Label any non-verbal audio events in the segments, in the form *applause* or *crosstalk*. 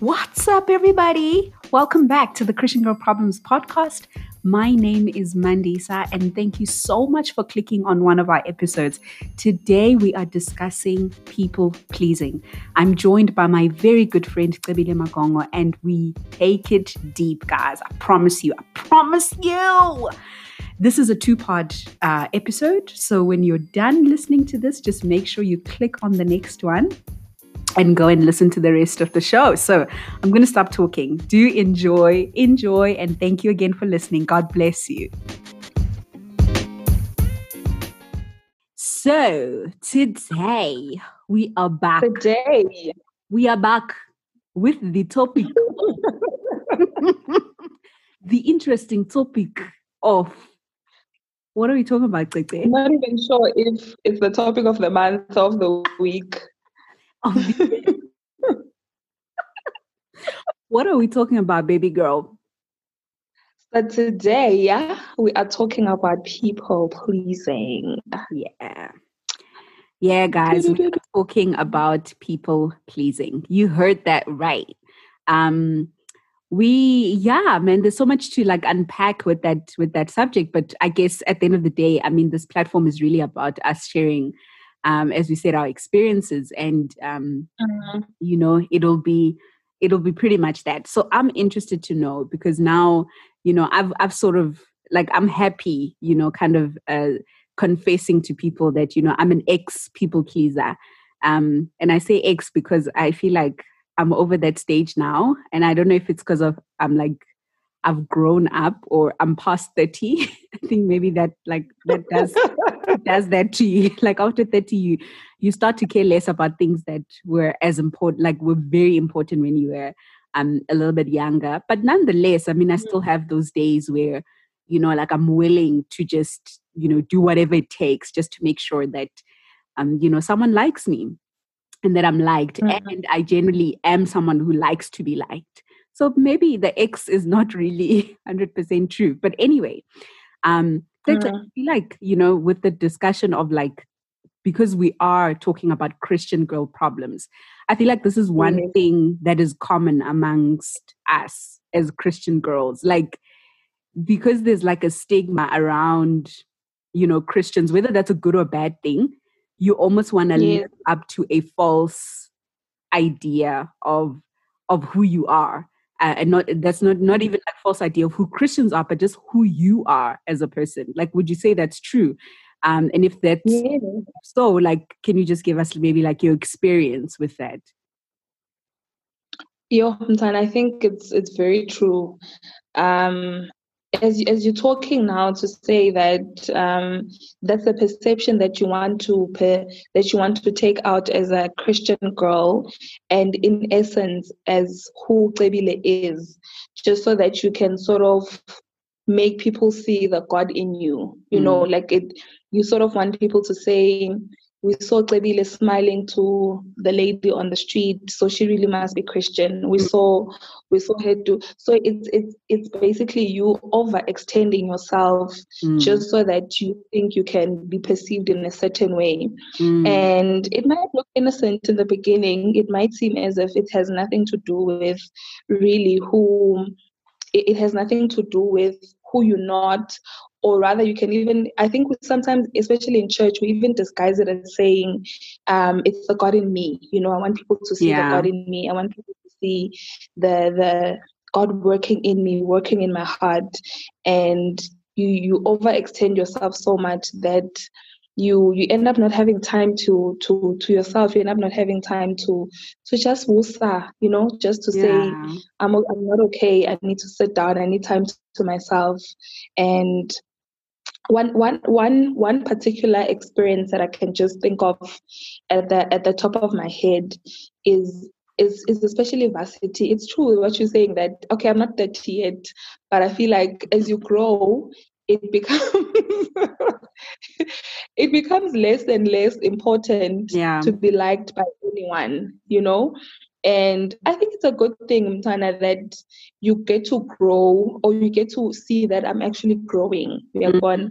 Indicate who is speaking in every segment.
Speaker 1: What's up, everybody? Welcome back to the Christian Girl Problems podcast. My name is Mandisa, and thank you so much for clicking on one of our episodes. Today, we are discussing people pleasing. I'm joined by my very good friend, Kebile Magongo, and we take it deep, guys. I promise you. I promise you. This is a two part uh, episode. So when you're done listening to this, just make sure you click on the next one and go and listen to the rest of the show. So I'm going to stop talking. Do enjoy, enjoy, and thank you again for listening. God bless you. So today we are back.
Speaker 2: Today
Speaker 1: we are back with the topic, *laughs* the interesting topic of what are we talking about today?
Speaker 2: I'm not even sure if it's the topic of the month of the week.
Speaker 1: What are we talking about, baby girl?
Speaker 2: So today, yeah, we are talking about people pleasing.
Speaker 1: Yeah. Yeah, guys, we're *laughs* talking about people pleasing. You heard that right. Um, we yeah man there's so much to like unpack with that with that subject but i guess at the end of the day i mean this platform is really about us sharing um, as we said, our experiences, and um, mm-hmm. you know, it'll be it'll be pretty much that. So I'm interested to know because now, you know, I've I've sort of like I'm happy, you know, kind of uh, confessing to people that you know I'm an ex people pleaser, um, and I say ex because I feel like I'm over that stage now, and I don't know if it's because of I'm like I've grown up or I'm past 30. *laughs* I think maybe that like that does *laughs* does that to you. *laughs* Like after 30 you you start to care less about things that were as important like were very important when you were um a little bit younger. But nonetheless, I mean I still have those days where you know like I'm willing to just, you know, do whatever it takes just to make sure that um you know someone likes me and that I'm liked mm-hmm. and I generally am someone who likes to be liked so maybe the X is not really *laughs* 100% true. But anyway, um, mm. I feel like, you know, with the discussion of like, because we are talking about Christian girl problems, I feel like this is one mm. thing that is common amongst us as Christian girls. Like, because there's like a stigma around, you know, Christians, whether that's a good or bad thing, you almost want to live up to a false idea of of who you are uh, and not that's not not even like false idea of who Christians are, but just who you are as a person. Like, would you say that's true? Um, and if that's yeah. so, like, can you just give us maybe like your experience with that?
Speaker 2: Yeah, I think it's it's very true. Um, as as you're talking now to say that um, that's the perception that you want to that you want to take out as a Christian girl, and in essence as who Kebile is, just so that you can sort of make people see the God in you. You mm. know, like it. You sort of want people to say, we saw Kebile smiling to the lady on the street, so she really must be Christian. We mm. saw we saw her do so it's it's it's basically you overextending yourself mm. just so that you think you can be perceived in a certain way. Mm. And it might look innocent in the beginning, it might seem as if it has nothing to do with really who it, it has nothing to do with who you're not or rather you can even i think sometimes especially in church we even disguise it as saying um, it's the god in me. You know i want people to see yeah. the god in me. I want people to see the the god working in me working in my heart. And you you overextend yourself so much that you you end up not having time to to to yourself. You end up not having time to to just wusa you know just to yeah. say i'm i'm not okay. I need to sit down. I need time to, to myself. And one one one one particular experience that I can just think of at the at the top of my head is is is especially varsity. It's true what you're saying that okay, I'm not 30 yet, but I feel like as you grow, it becomes *laughs* it becomes less and less important yeah. to be liked by anyone, you know? And I think it's a good thing, Mtana, that you get to grow or you get to see that I'm actually growing. You, mm-hmm.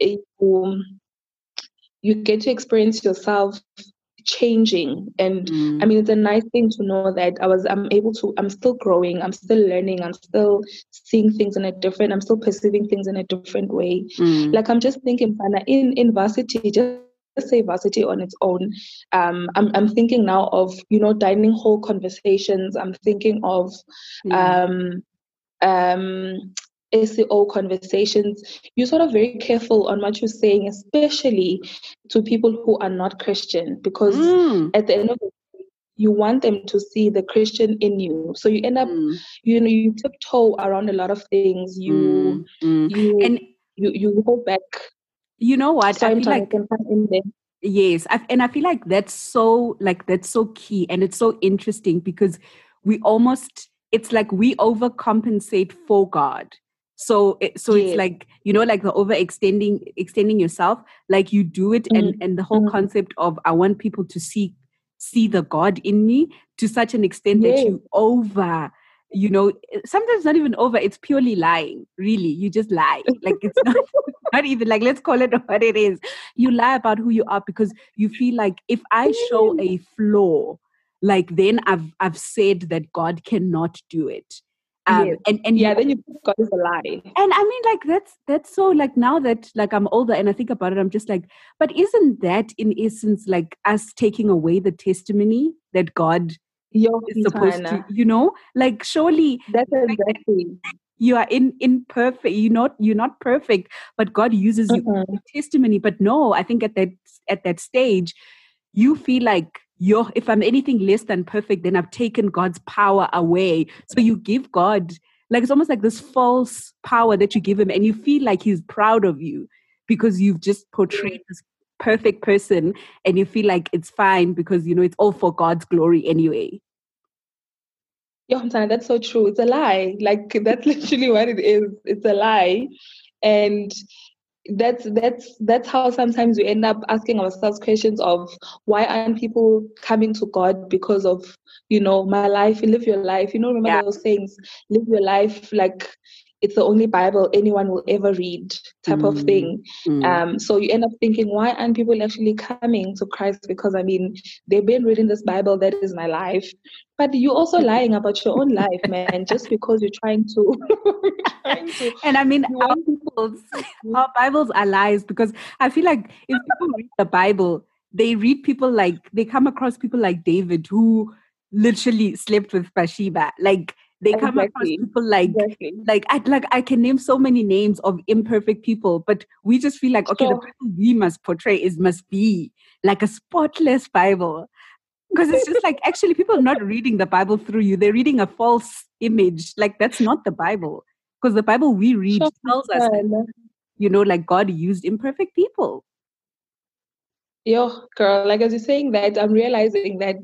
Speaker 2: you, you get to experience yourself changing and mm. i mean it's a nice thing to know that i was i'm able to i'm still growing i'm still learning i'm still seeing things in a different i'm still perceiving things in a different way mm. like i'm just thinking in in varsity just say varsity on its own um, I'm, I'm thinking now of you know dining hall conversations i'm thinking of um, um, SEO conversations, you're sort of very careful on what you're saying, especially to people who are not Christian, because mm. at the end of the day, you want them to see the Christian in you. So you end up, mm. you know, you tiptoe around a lot of things. You, mm. you, and you, you hold back.
Speaker 1: You know what? So I feel like Yes, I, and I feel like that's so like that's so key, and it's so interesting because we almost it's like we overcompensate for God so it, so yeah. it's like you know like the overextending extending yourself like you do it mm and and the whole mm concept of i want people to see see the god in me to such an extent yeah. that you over you know sometimes not even over it's purely lying really you just lie like it's not *laughs* *laughs* not even like let's call it *laughs* what it is you lie about who you are because you feel like if i show a flaw like then i've i've said that god cannot do it
Speaker 2: um, yes. and and yeah, then you God is a lie.
Speaker 1: And I mean, like that's that's so like now that like I'm older and I think about it, I'm just like, but isn't that in essence like us taking away the testimony that God
Speaker 2: Yo,
Speaker 1: is supposed to, you know, like surely
Speaker 2: that's exactly.
Speaker 1: you are in imperfect. You're not you're not perfect, but God uses mm-hmm. you testimony. But no, I think at that at that stage, you feel like you're if i'm anything less than perfect then i've taken god's power away so you give god like it's almost like this false power that you give him and you feel like he's proud of you because you've just portrayed this perfect person and you feel like it's fine because you know it's all for god's glory anyway
Speaker 2: yeah, that's so true. It's a lie. Like that's *laughs* literally what it is. It's a lie. And that's that's that's how sometimes we end up asking ourselves questions of why aren't people coming to God because of you know my life, live your life. You know, remember yeah. those things, live your life like it's the only Bible anyone will ever read, type mm. of thing. Mm. Um, so you end up thinking, why aren't people actually coming to Christ? Because I mean, they've been reading this Bible, that is my life. But you're also *laughs* lying about your own life, man, just because you're trying to. *laughs*
Speaker 1: trying to and I mean, our, Bibles, *laughs* our Bibles are lies because I feel like if people read the Bible, they read people like, they come across people like David who literally slept with Bathsheba. Like, they come across people like exactly. like I like I can name so many names of imperfect people, but we just feel like okay, the Bible we must portray is must be like a spotless Bible. Because it's just like *laughs* actually people are not reading the Bible through you, they're reading a false image. Like that's not the Bible. Because the Bible we read sure. tells us that, you know, like God used imperfect people.
Speaker 2: Yo, girl, like as you're saying that, I'm realizing that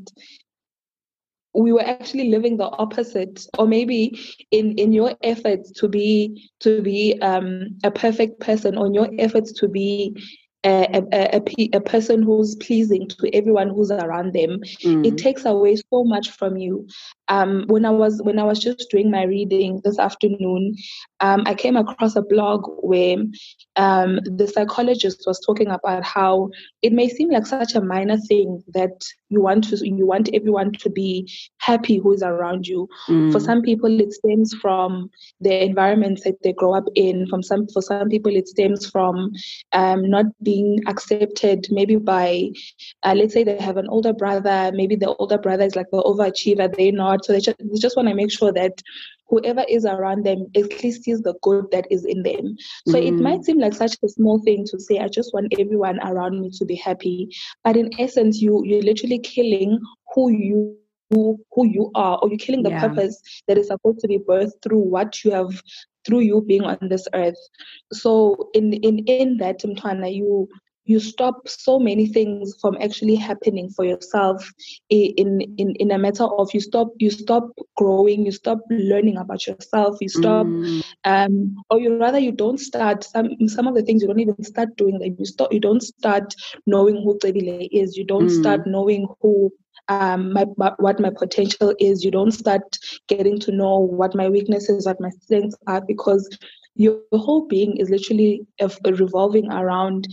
Speaker 2: we were actually living the opposite or maybe in in your efforts to be to be um, a perfect person or in your efforts to be a, a, a, a, person who's pleasing to everyone who's around them mm. it takes away so much from you um, when i was when i was just doing my reading this afternoon um, i came across a blog where um, the psychologist was talking about how it may seem like such a minor thing that you want to you want everyone to be happy who is around you mm. for some people it stems from the environments that they grow up in from some for some people it stems from um, not being accepted maybe by uh, let's say they have an older brother maybe the older brother is like the overachiever they're not so they just, they just want to make sure that whoever is around them at least sees the good that is in them. So mm. it might seem like such a small thing to say, I just want everyone around me to be happy. But in essence, you you're literally killing who you who, who you are, or you're killing the yeah. purpose that is supposed to be birthed through what you have through you being on this earth. So in in in that Mtwana, you you stop so many things from actually happening for yourself in in in a matter of you stop you stop growing you stop learning about yourself you stop mm. um or you rather you don't start some some of the things you don't even start doing them you stop you don't start knowing who Cebile is you don't mm. start knowing who um, my, what my potential is. You don't start getting to know what my weaknesses, what my strengths are, because your whole being is literally revolving around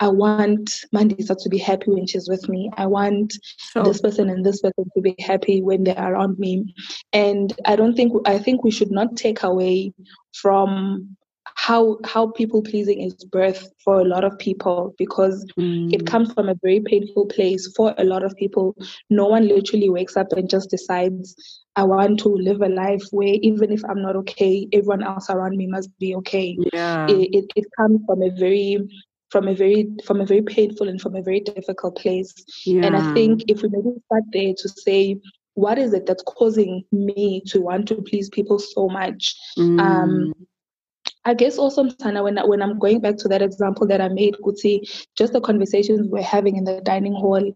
Speaker 2: I want Mandisa to be happy when she's with me. I want sure. this person and this person to be happy when they're around me. And I don't think I think we should not take away from how how people pleasing is birth for a lot of people because mm. it comes from a very painful place for a lot of people. No one literally wakes up and just decides I want to live a life where even if I'm not okay, everyone else around me must be okay.
Speaker 1: Yeah.
Speaker 2: It, it, it comes from a very from a very from a very painful and from a very difficult place. Yeah. And I think if we maybe start there to say what is it that's causing me to want to please people so much? Mm. Um, I guess also, Sana, when, when I'm going back to that example that I made, Kuti, just the conversations we're having in the dining hall,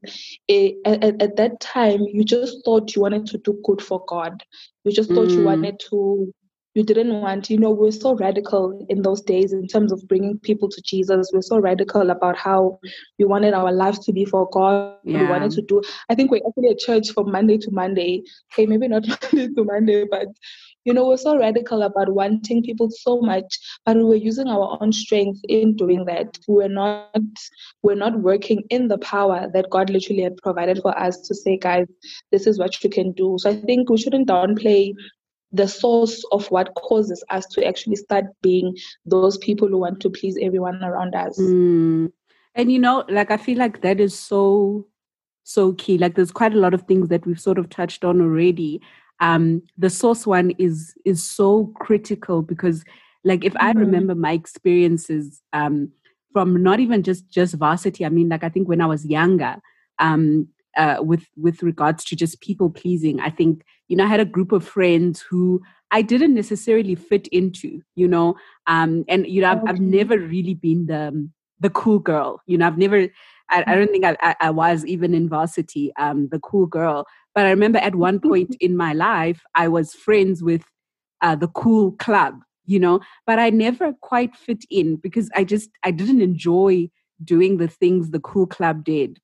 Speaker 2: it, at, at, that time, you just thought you wanted to do good for God. You just thought mm. you wanted to you didn't want, you know, we're so radical in those days in terms of bringing people to Jesus. We're so radical about how we wanted our lives to be for God. Yeah. We wanted to do, I think we're actually a church from Monday to Monday. Okay, maybe not *laughs* Monday to Monday, but you know, we're so radical about wanting people so much, but we were using our own strength in doing that. We're not we're not working in the power that God literally had provided for us to say, guys, this is what you can do. So I think we shouldn't downplay the source of what causes us to actually start being those people who want to please everyone around us.
Speaker 1: Mm. And you know, like I feel like that is so so key. Like there's quite a lot of things that we've sort of touched on already. Um, the source one is is so critical because like if mm-hmm. I remember my experiences um from not even just just varsity, I mean like I think when I was younger, um, uh, with with regards to just people pleasing. I think you know I had a group of friends who I didn't necessarily fit into, you know, um, and you know I've. I've never really been the the cool girl. You know, I've never. I, I don't think I, I, I, was even in varsity, um, the cool girl. But I remember at one point *laughs* in my life, I was friends with uh, the cool club, you know, but I never quite fit in because I just I didn't enjoy doing the things the cool club did.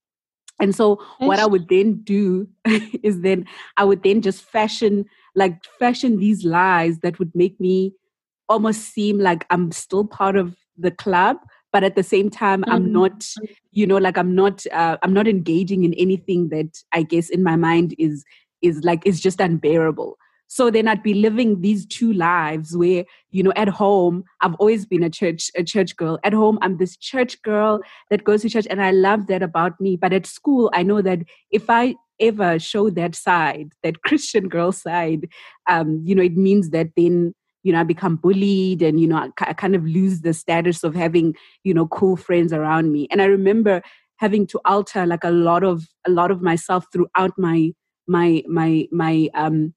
Speaker 1: And so what I would then do *laughs* is then I would then just fashion like fashion these lies that would make me almost seem like I'm still part of the club, but at the same time mm-hmm. I'm not, you know, like I'm not uh, I'm not engaging in anything that I guess in my mind is is like is just unbearable. So then I'd be living these two lives where, you know, at home, I've always been a church, a church girl. At home, I'm this church girl that goes to church and I love that about me. But at school, I know that if I ever show that side, that *laughs* Christian girl side, um, you know, it means that then you know, I become bullied and, you know, I, I, kind of lose the status of having, you know, cool friends around me. And I remember having to alter like a lot of, a lot of myself throughout my, my, my, my, um,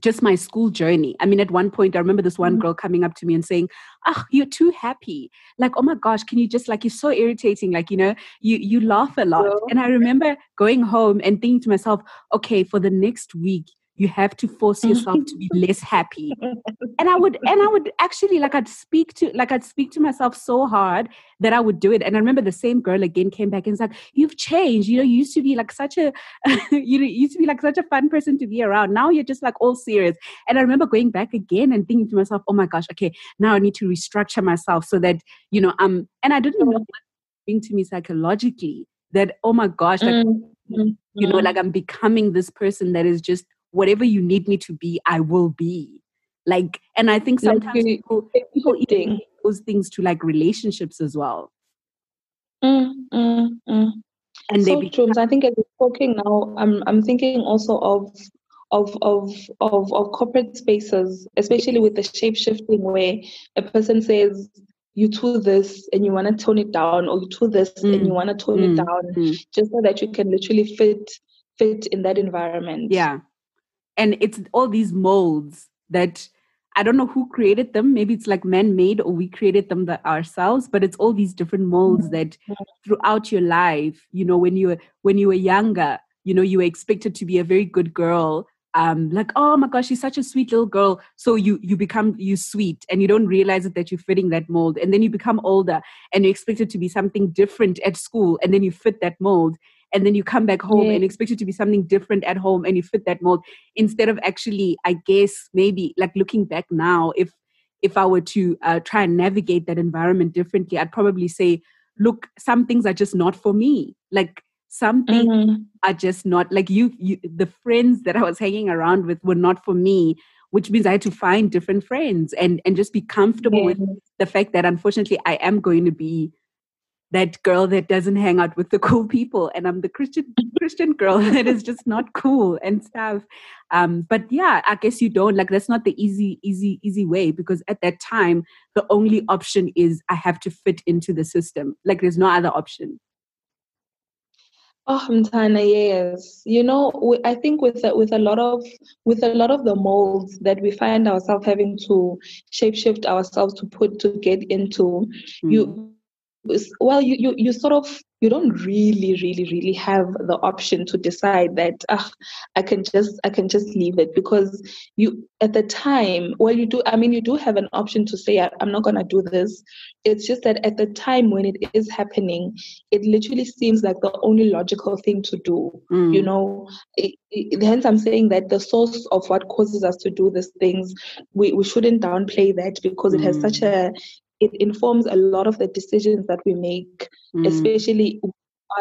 Speaker 1: just my school journey. I mean, at one point, I remember this one mm-hmm. girl coming up to me and saying, "Oh, you're too happy. Like, oh my gosh, can you just like you're so irritating. Like, you know, you you laugh a lot." And I remember going home and thinking to myself, "Okay, for the next week, you have to force yourself to be *laughs* less happy. And i would and i would actually like i'd speak to like i'd speak to myself so hard that i would do it. And i remember the same girl again came back and was like you've changed. You know you used to be like such a *laughs* you used to be like such a fun person to be around. Now you're just like all serious. And i remember going back again and thinking to myself oh my gosh okay now i need to restructure myself so that you know um and i didn't know what being to me psychologically that oh my gosh like mm-hmm. you know like i'm becoming this person that is just whatever you need me to be, I will be. Like, and I think sometimes like, people, people eating those things to like relationships as well.
Speaker 2: Mm, mm, mm. And so they become- true. I think as we're talking now, I'm I'm thinking also of of of of of corporate spaces, especially with the shape shifting, where a person says you do this and you want to tone it down, or you do this mm. and you want to tone mm. it down, mm. just so that you can literally fit fit in that environment.
Speaker 1: Yeah, and it's all these molds that I don't know who created them. Maybe it's like man made or we created them ourselves, but it's all these different molds mm-hmm. that throughout your life, you know, when you were when you were younger, you know, you were expected to be a very good girl. Um, like, oh my gosh, she's such a sweet little girl. So you you become you sweet and you don't realize it that you're fitting that mold. And then you become older and you expect it to be something different at school, and then you fit that mold and then you come back home yeah. and expect it to be something different at home and you fit that mold instead of actually i guess maybe like looking back now if if i were to uh, try and navigate that environment differently i'd probably say look, some things are just not for me. Like some things mm-hmm. are just not like you, you. The friends that I was hanging around with were not for me, which means I had to find different friends and and just be comfortable with the fact that unfortunately I am going to be that girl that doesn't hang out with the *laughs* cool people. And i'm the christian christian girl *laughs* that is just not cool and stuff. Um, but yeah i guess you don't. Like that's not the easy easy easy way because at that time the only option is i have to fit into the system. Like there's no other option.
Speaker 2: Oh, Mtana, yes. You know, I think with with a lot of with a lot of the molds that we find ourselves having to shapeshift ourselves to put to get into, mm. you well you, you you sort of you don't really really really have the option to decide that ah, i can just i can just leave it because you at the time well you do i mean you do have an option to say i'm not going to do this it's just that at the time when it is happening it literally seems like the only logical thing to do mm. you know it, it, hence i'm saying that the source of what causes us to do these things we, we shouldn't downplay that because it has such mm. a it informs a lot of the decisions that we make, mm. especially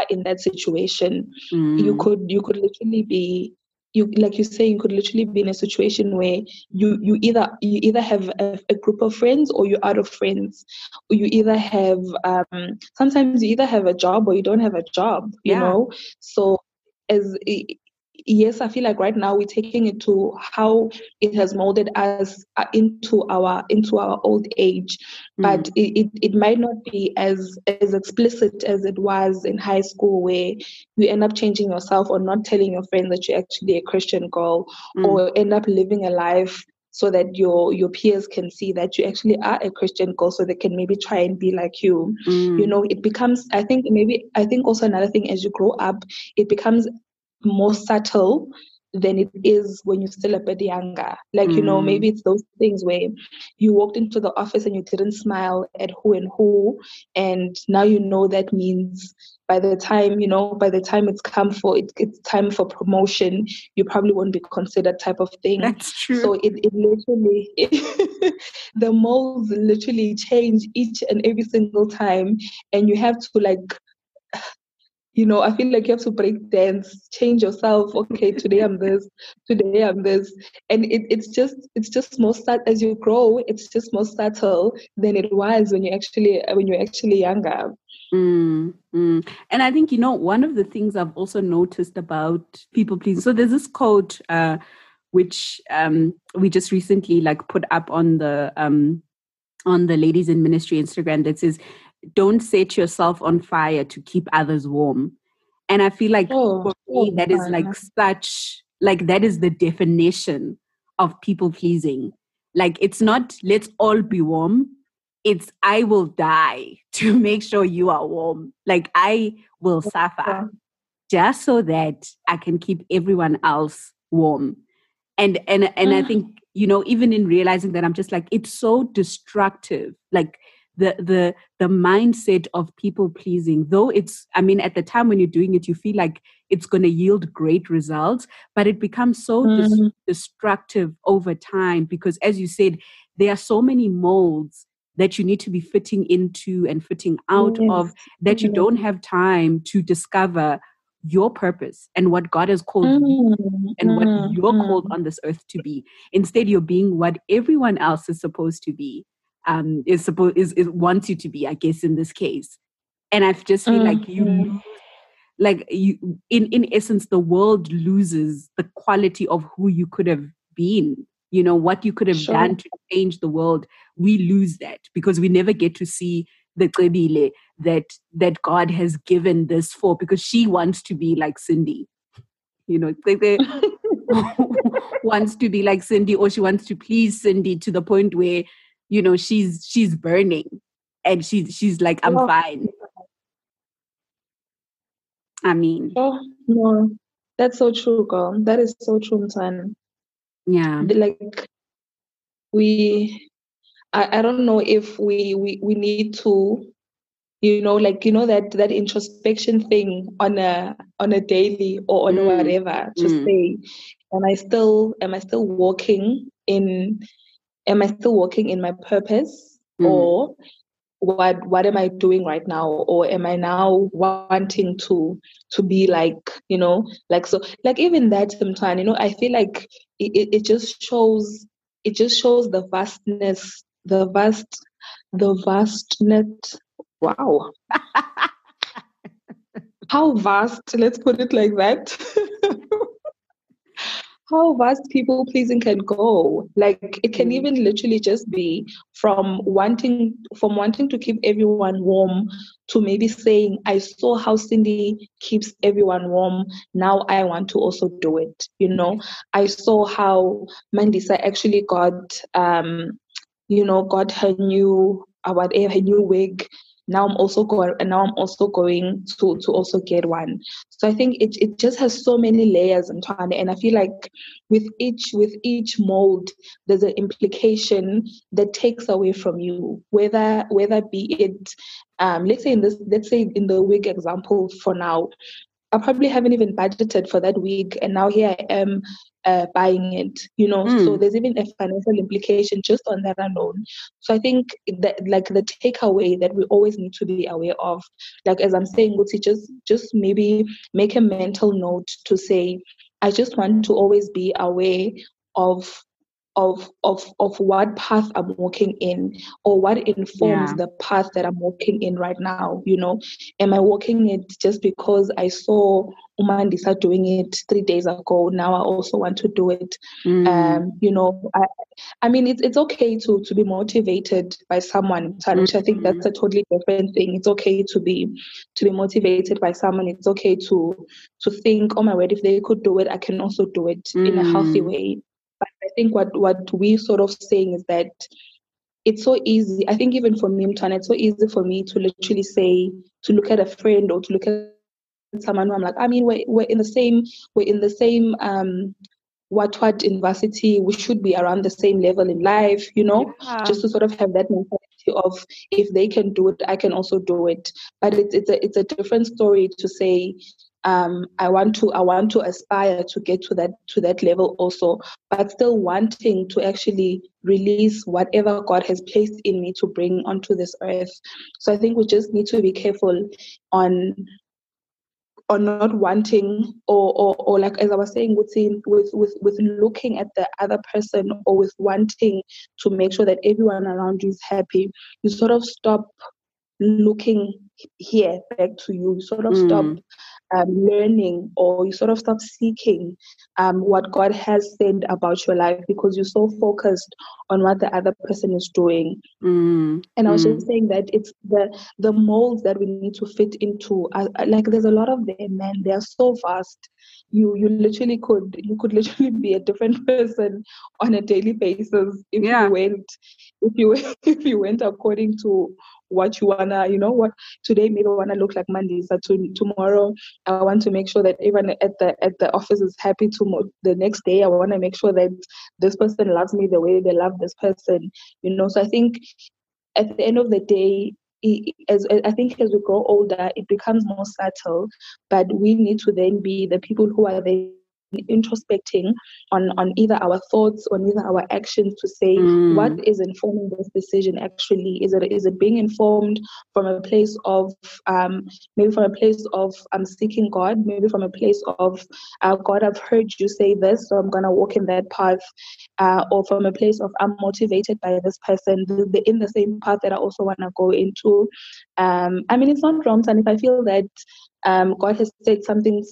Speaker 2: in that situation. Mm. You could you could literally be you like you say you could literally be in a situation where you you either you either have a, a group of friends or you're out of friends or you either have um sometimes you either have a job or you don't have a job you yeah. know so as yes, I feel like right now we're taking it to how it has molded us uh, into our into our old age, mm. but it, it, it might not be as as explicit as it was in high school, where you end up changing yourself or not telling your friends that you're actually a Christian girl, mm. or end up living a life so that your your peers can see that you actually are a christian girl so they can maybe try and be like you mm. you know it becomes i think maybe i think also another thing as you grow up it becomes more subtle than it is when you're still a bit younger. Like, mm. you know, maybe mm. it's those things where you walked into the office and you didn't smile at who and who, and now you know that means by the time, you know, by the time it's come for it, it's time for promotion, you probably won't be considered type of thing.
Speaker 1: That's true.
Speaker 2: So it, it literally it, *laughs* the molds literally change each and every single time and you have to like you know, I feel like you have to break dance, change yourself. Okay, today I'm this, today I'm this, and it, it's just it's just more subtle as you grow. It's just more subtle than it was when you actually when you're actually younger.
Speaker 1: Mm, mm. And I think you know one of the things I've also noticed about people pleasing. So there's this quote uh, which um, we just recently like put up on the um, on the ladies in ministry Instagram that says don't set yourself on fire to keep others warm. And I feel like oh, for me, oh, that is like such, like, that is the definition of people pleasing. Like, it's not, let's all be warm. It's, I will die *laughs* to make sure you are warm. Like, I will oh, suffer just so that I can keep everyone else warm. And, and, and I mm. think, you know, even in realizing that I'm just like, it's so destructive. Like, the the the mindset of people pleasing though it's i mean at the time when you're doing it you feel like it's going to yield great results but it becomes so mm. dis- destructive over time because as you said there are so many molds that you need to be fitting into and fitting out yes. of that you don't have time to discover your purpose and what God has called mm, you and what you're mm. called on this earth to be. Instead, you're being what everyone else is supposed to be um, is supposed is, is wants you to be, I guess, in this case. And I've just feel mm-hmm. like you mm-hmm. like you in in essence, the world loses the quality of who you could have been. You know what you could have sure. done to change the world. We lose that because we never get to see the Qebile that that God has given this for because she wants to be like Cindy. You know, *laughs* *laughs* wants to be like Cindy or she wants to please Cindy to the point where you know she's she's burning and she's she's like i'm oh. fine i mean
Speaker 2: oh no that's so true girl that is so true son
Speaker 1: yeah
Speaker 2: like we I, I don't know if we, we we need to you know like you know that that introspection thing on a on a daily or on mm. whatever to mm. say am i still am i still walking in am I still walking in my purpose? Mm. or what what am i doing right now? Or am i now wanting to to be like you know like so like even that sometimes you know i feel like it, it just shows it just shows the vastness the vast the vastness wow. *laughs* How vast let's put it like that *laughs* how vast people pleasing can go. Like it can mm. even literally just be from wanting from wanting to keep everyone warm to maybe saying i saw how cindy keeps everyone warm. Now i want to also do it you know? I saw how mandisa actually got um you know got her new uh, whatever her new wig now I'm also going now I'm also going to to also get one. So I think it it just has so many layers and and I feel like with each with each mold there's an implication that takes away from you whether whether be it um, let's say in this let's say in the wig example for now I probably haven't even budgeted for that week, and now here I am uh, buying it. You know, mm. so there's even a financial implication just on that alone. So I think that like the takeaway that we always need to be aware of, like as I'm saying, Guti, just just maybe make a mental note to say, I just want to always be aware of of of of what path I'm walking in or what informs yeah. the path that I'm walking in right now. You know, am I walking it just because I saw Umandisa doing it three days ago? Now I also want to do it. Mm. Um, you know, I I mean it's it's okay to to be motivated by someone, which I think that's a mm-hmm. totally different thing. It's okay to be to be motivated by someone. It's okay to to think, oh my word, if they could do it, I can also do it mm. in a healthy mm. way. I think what what we sort of saying is that it's so easy. I think even for me, Mtana, it's so easy for me to literally say to look at a friend or to look at someone who I'm like, I mean, we're we're in the same we're in the same um what what university we should be around the same level in life, you know, yeah. just to sort of have that mentality of if they can do it, I can also do it. But it's it's a it's a different story to say um, I want to I want to aspire to get to that to that level also, but still wanting to actually release whatever God has placed in me to bring onto this earth. So I think we just need to be careful on on not wanting or, or, or like as I was saying with, with with looking at the other person or with wanting to make sure that everyone around you is happy, you sort of stop looking here back to you, you sort of mm. stop um, learning or you sort of stop seeking um, what God has said about your life because you're so focused on what the other person is doing. Mm. And I was mm. just saying that it's the the molds that we need to fit into. Uh, like there's a lot of them, man. They are so vast. You you literally could you could literally be a different *laughs* person on a daily basis if yeah. you went if you *laughs* if you went according to what you wanna, you know, what today maybe wanna look like Monday. So to, tomorrow I want to make sure that everyone at the at the office is happy. To the next day I want to make sure that this person loves me the way they love this person. You know, so I think at the end of the day, as I think as we grow older, it becomes more subtle. But we need to then be the people who are there introspecting on on either our thoughts or either our actions to say mm. what is informing this decision actually is it is it being informed from a place of um, maybe from a place of i'm um, seeking god maybe from a place of uh, god i've heard you say this so i'm gonna walk in that path uh, or from a place of i'm motivated by this person in the same path that i also want to go into um, i mean it's not wrong and if i feel that um, God has said something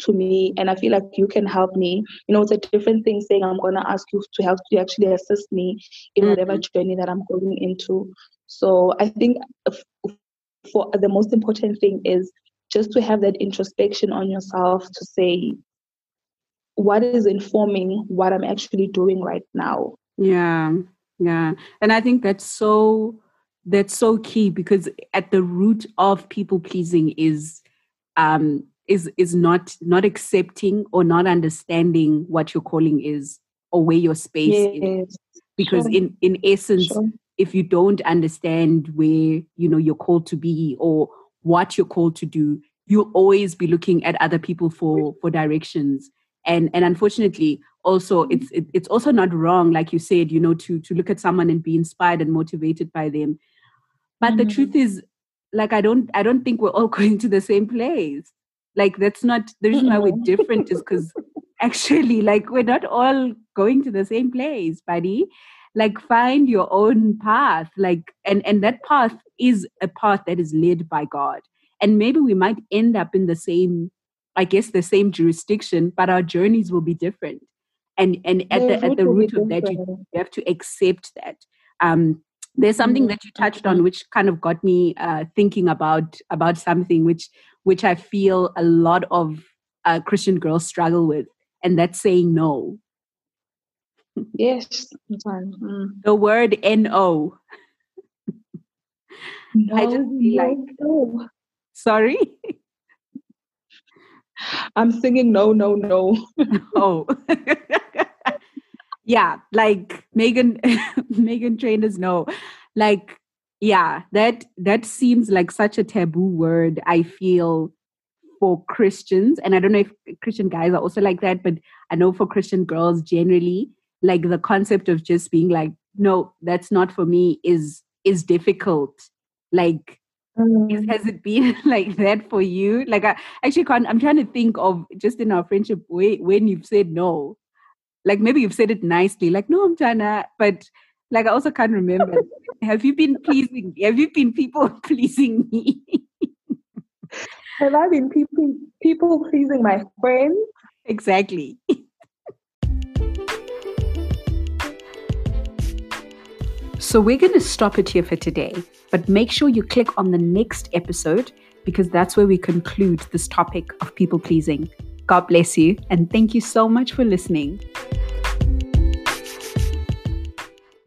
Speaker 2: to me, and I feel like you can help me. You know, it's a different thing saying I'm going to ask you to help to actually assist me in mm-hmm. whatever journey that I'm going into. So I think for the most important thing is just to have that introspection on yourself to say what is informing what I'm actually doing right now.
Speaker 1: Yeah, yeah, and I think that's so that's so key because at the root of people pleasing is um, is is not not accepting or not understanding what your calling is or where your space yes. is because sure. in in essence sure. if you don't understand where you know you're called to be or what you're called to do you'll always be looking at other people for for directions and and unfortunately also mm-hmm. it's it, it's also not wrong like you said you know to to look at someone and be inspired and motivated by them But mm-hmm. the truth is, like, I don't, I don't think we're all *laughs* going to the same place. Like, that's not the reason why we're different is because *laughs* actually, like, we're not all going to the same place, buddy. Like, find your own path. Like, and and that path is a path that is led by God. And maybe we might end up in the same, I guess, the same jurisdiction, but our journeys will be different and and at the at the root of that you, you have to accept that um, there's something that you touched on which kind of got me uh, thinking about about something which which i feel a lot of uh, christian girls struggle with and that's saying no
Speaker 2: yes mm.
Speaker 1: the word no
Speaker 2: no, *laughs* I just feel like no.
Speaker 1: sorry
Speaker 2: I'm singing no, no, no. *laughs*
Speaker 1: oh. *laughs* yeah, like Megan *laughs* Meghan Trainor's No. Like, yeah, that that seems like such a taboo word, I feel for Christians. And I don't know if Christian guys are also like that, but I know for Christian girls generally, like the concept of just being like, no, that's not for me is is difficult. Like Mm. Has it been *laughs* like that for you? Like, I actually can't. I'm trying to think of just in our friendship way when you've said no. Like maybe you've said it nicely, like no, I'm trying to, but like I also can't remember. have you been pleasing? Have you been people *laughs* pleasing me?
Speaker 2: have I been people people pleasing my friends?
Speaker 1: Exactly. So we're going to stop it here for today, but make sure you click on the next episode because that's where we conclude this topic of people pleasing. God bless you, and thank you so much for listening.